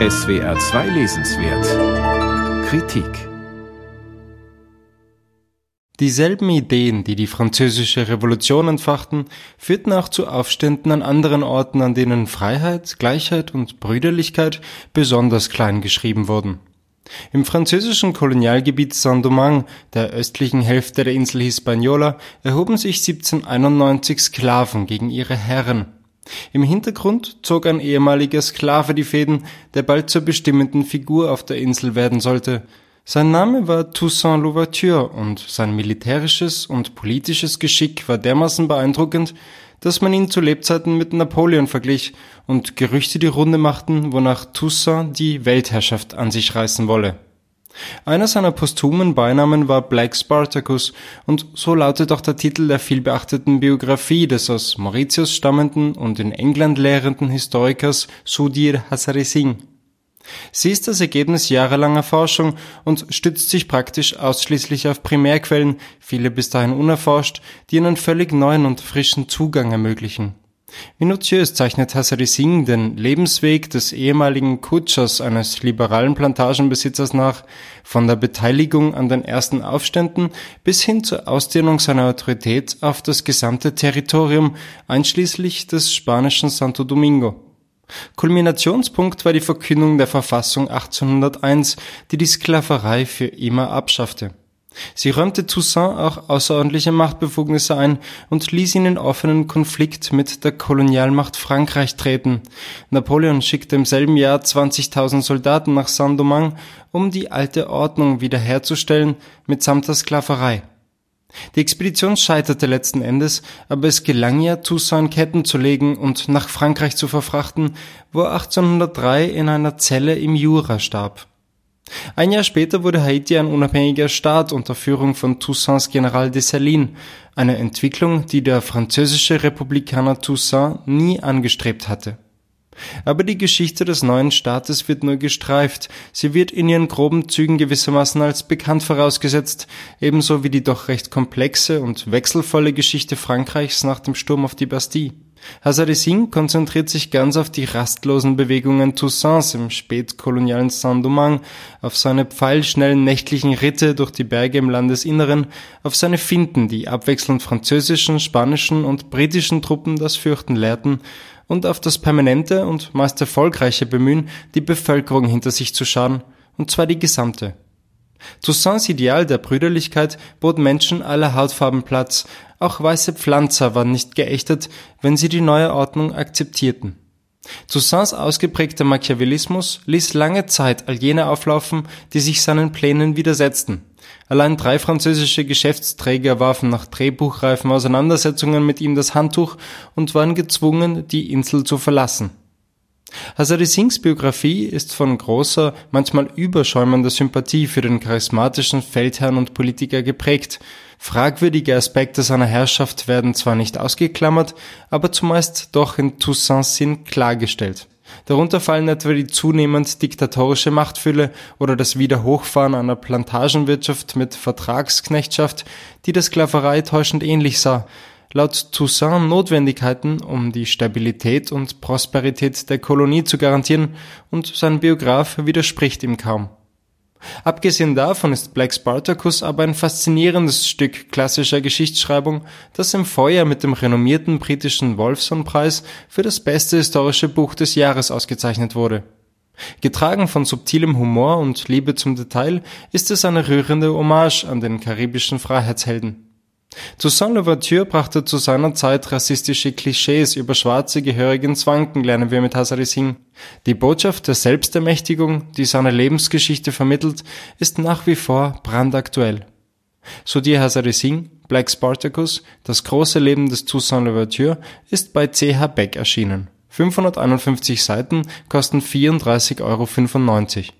SWR 2 Lesenswert Kritik Dieselben Ideen, die die französische Revolution entfachten, führten auch zu Aufständen an anderen Orten, an denen Freiheit, Gleichheit und Brüderlichkeit besonders klein geschrieben wurden. Im französischen Kolonialgebiet Saint-Domingue, der östlichen Hälfte der Insel Hispaniola, erhoben sich 1791 Sklaven gegen ihre Herren. Im Hintergrund zog ein ehemaliger Sklave die Fäden, der bald zur bestimmenden Figur auf der Insel werden sollte – sein Name war Toussaint Louverture und sein militärisches und politisches Geschick war dermaßen beeindruckend, dass man ihn zu Lebzeiten mit Napoleon verglich und Gerüchte die Runde machten, wonach Toussaint die Weltherrschaft an sich reißen wolle. Einer seiner posthumen Beinamen war Black Spartacus und so lautet auch der Titel der vielbeachteten Biografie des aus Mauritius stammenden und in England lehrenden Historikers Sudir Hazare Singh. Sie ist das Ergebnis jahrelanger Forschung und stützt sich praktisch ausschließlich auf Primärquellen, viele bis dahin unerforscht, die einen völlig neuen und frischen Zugang ermöglichen. Minutiös zeichnet Hassari Singh den Lebensweg des ehemaligen Kutschers eines liberalen Plantagenbesitzers nach, von der Beteiligung an den ersten Aufständen bis hin zur Ausdehnung seiner Autorität auf das gesamte Territorium, einschließlich des spanischen Santo Domingo. Kulminationspunkt war die Verkündung der Verfassung 1801, die die Sklaverei für immer abschaffte. Sie räumte Toussaint auch außerordentliche Machtbefugnisse ein und ließ ihn in offenen Konflikt mit der Kolonialmacht Frankreich treten. Napoleon schickte im selben Jahr 20.000 Soldaten nach Saint-Domingue, um die alte Ordnung wiederherzustellen mitsamt der Sklaverei. Die Expedition scheiterte letzten Endes, aber es gelang ihr, Toussaint in Ketten zu legen und nach Frankreich zu verfrachten, wo er 1803 in einer Zelle im Jura starb. Ein Jahr später wurde Haiti ein unabhängiger Staat unter Führung von Toussaints General Dessalines, eine Entwicklung, die der französische Republikaner Toussaint nie angestrebt hatte. Aber die Geschichte des neuen Staates wird nur gestreift, sie wird in ihren groben Zügen gewissermaßen als bekannt vorausgesetzt, ebenso wie die doch recht komplexe und wechselvolle Geschichte Frankreichs nach dem Sturm auf die Bastille. Hazare konzentriert sich ganz auf die rastlosen Bewegungen Toussaints im spätkolonialen Saint-Domingue, auf seine pfeilschnellen nächtlichen Ritte durch die Berge im Landesinneren, auf seine Finden, die abwechselnd französischen, spanischen und britischen Truppen das Fürchten lehrten, und auf das permanente und meist erfolgreiche Bemühen, die Bevölkerung hinter sich zu scharen, und zwar die gesamte. Toussaints Ideal der Brüderlichkeit bot Menschen aller Hautfarben Platz, auch weiße Pflanzer waren nicht geächtet, wenn sie die neue Ordnung akzeptierten. Toussaints ausgeprägter Machiavellismus ließ lange Zeit all jene auflaufen, die sich seinen Plänen widersetzten. Allein drei französische Geschäftsträger warfen nach drehbuchreifen Auseinandersetzungen mit ihm das Handtuch und waren gezwungen, die Insel zu verlassen. Hazari Singhs Biografie ist von großer, manchmal überschäumender Sympathie für den charismatischen Feldherrn und Politiker geprägt. Fragwürdige Aspekte seiner Herrschaft werden zwar nicht ausgeklammert, aber zumeist doch in Toussaints Sinn klargestellt. Darunter fallen etwa die zunehmend diktatorische Machtfülle oder das Wiederhochfahren einer Plantagenwirtschaft mit Vertragsknechtschaft, die der Sklaverei täuschend ähnlich sah, laut Toussaint Notwendigkeiten, um die Stabilität und Prosperität der Kolonie zu garantieren, und sein Biograf widerspricht ihm kaum. Abgesehen davon ist Black Spartacus aber ein faszinierendes Stück klassischer Geschichtsschreibung, das im Vorjahr mit dem renommierten britischen Wolfson-Preis für das beste historische Buch des Jahres ausgezeichnet wurde. Getragen von subtilem Humor und Liebe zum Detail ist es eine rührende Hommage an den karibischen Freiheitshelden. Toussaint Louverture brachte zu seiner Zeit rassistische Klischees über Schwarze gehörig ins Wanken, lernen wir mit Hazari Singh. Die Botschaft der Selbstermächtigung, die seine Lebensgeschichte vermittelt, ist nach wie vor brandaktuell. So die Hazari Singh, Black Spartacus, das große Leben des Toussaint Louverture, ist bei CH Beck erschienen. 551 Seiten kosten 34,95 Euro.